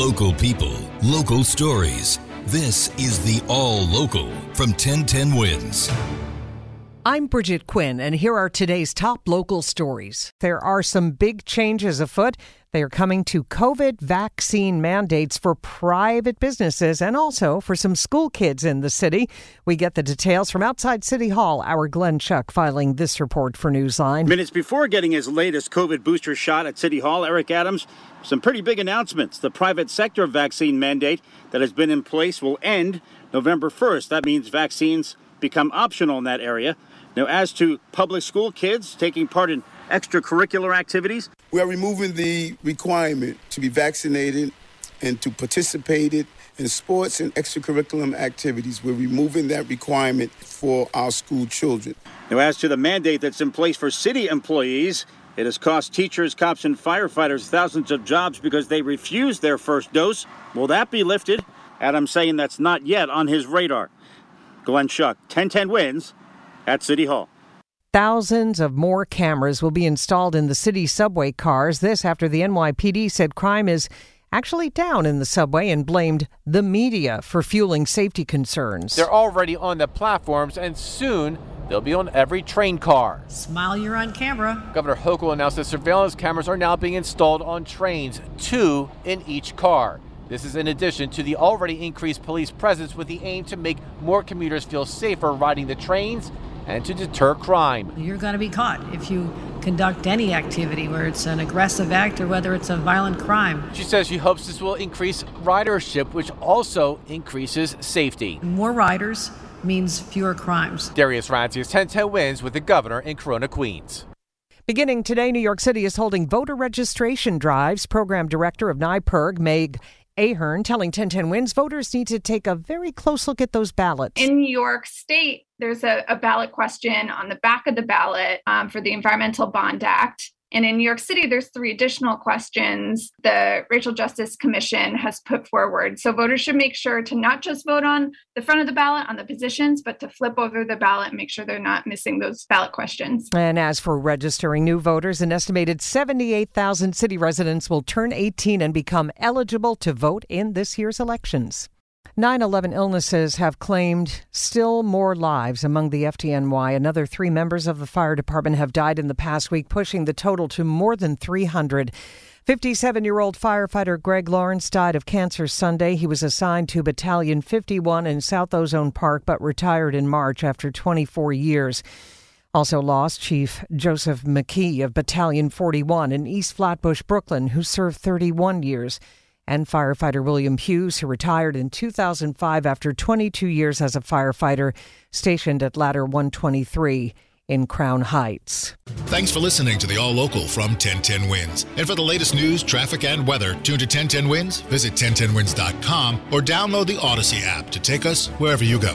Local people, local stories. This is the All Local from 1010 Wins. I'm Bridget Quinn, and here are today's top local stories. There are some big changes afoot. They are coming to COVID vaccine mandates for private businesses and also for some school kids in the city. We get the details from outside City Hall. Our Glenn Schuck filing this report for Newsline. Minutes before getting his latest COVID booster shot at City Hall, Eric Adams, some pretty big announcements. The private sector vaccine mandate that has been in place will end November 1st. That means vaccines become optional in that area. Now, as to public school kids taking part in extracurricular activities, we are removing the requirement to be vaccinated and to participate in sports and extracurricular activities. We're removing that requirement for our school children. Now, as to the mandate that's in place for city employees, it has cost teachers, cops, and firefighters thousands of jobs because they refused their first dose. Will that be lifted? Adams saying that's not yet on his radar. Glenn Schuck, 1010 wins at City Hall. Thousands of more cameras will be installed in the city subway cars. This after the NYPD said crime is actually down in the subway and blamed the media for fueling safety concerns. They're already on the platforms and soon they'll be on every train car. Smile, you're on camera. Governor Hochul announced that surveillance cameras are now being installed on trains, two in each car. This is in addition to the already increased police presence with the aim to make more commuters feel safer riding the trains and to deter crime. You're going to be caught if you conduct any activity where it's an aggressive act or whether it's a violent crime. She says she hopes this will increase ridership, which also increases safety. More riders means fewer crimes. Darius Radzius 1010 wins with the governor in Corona, Queens. Beginning today, New York City is holding voter registration drives. Program director of NYPIRG, Meg Ahearn, telling 1010 Wins voters need to take a very close look at those ballots. In New York State, there's a, a ballot question on the back of the ballot um, for the Environmental Bond Act. And in New York City, there's three additional questions the Racial Justice Commission has put forward. So voters should make sure to not just vote on the front of the ballot on the positions, but to flip over the ballot and make sure they're not missing those ballot questions. And as for registering new voters, an estimated 78,000 city residents will turn 18 and become eligible to vote in this year's elections. 9 11 illnesses have claimed still more lives among the FDNY. Another three members of the fire department have died in the past week, pushing the total to more than 300. 57 year old firefighter Greg Lawrence died of cancer Sunday. He was assigned to Battalion 51 in South Ozone Park, but retired in March after 24 years. Also lost Chief Joseph McKee of Battalion 41 in East Flatbush, Brooklyn, who served 31 years and firefighter William Hughes, who retired in 2005 after 22 years as a firefighter stationed at Ladder 123 in Crown Heights. Thanks for listening to the All Local from 1010 Wins. And for the latest news, traffic, and weather, tune to 1010 Wins, visit 1010wins.com, or download the Audacy app to take us wherever you go.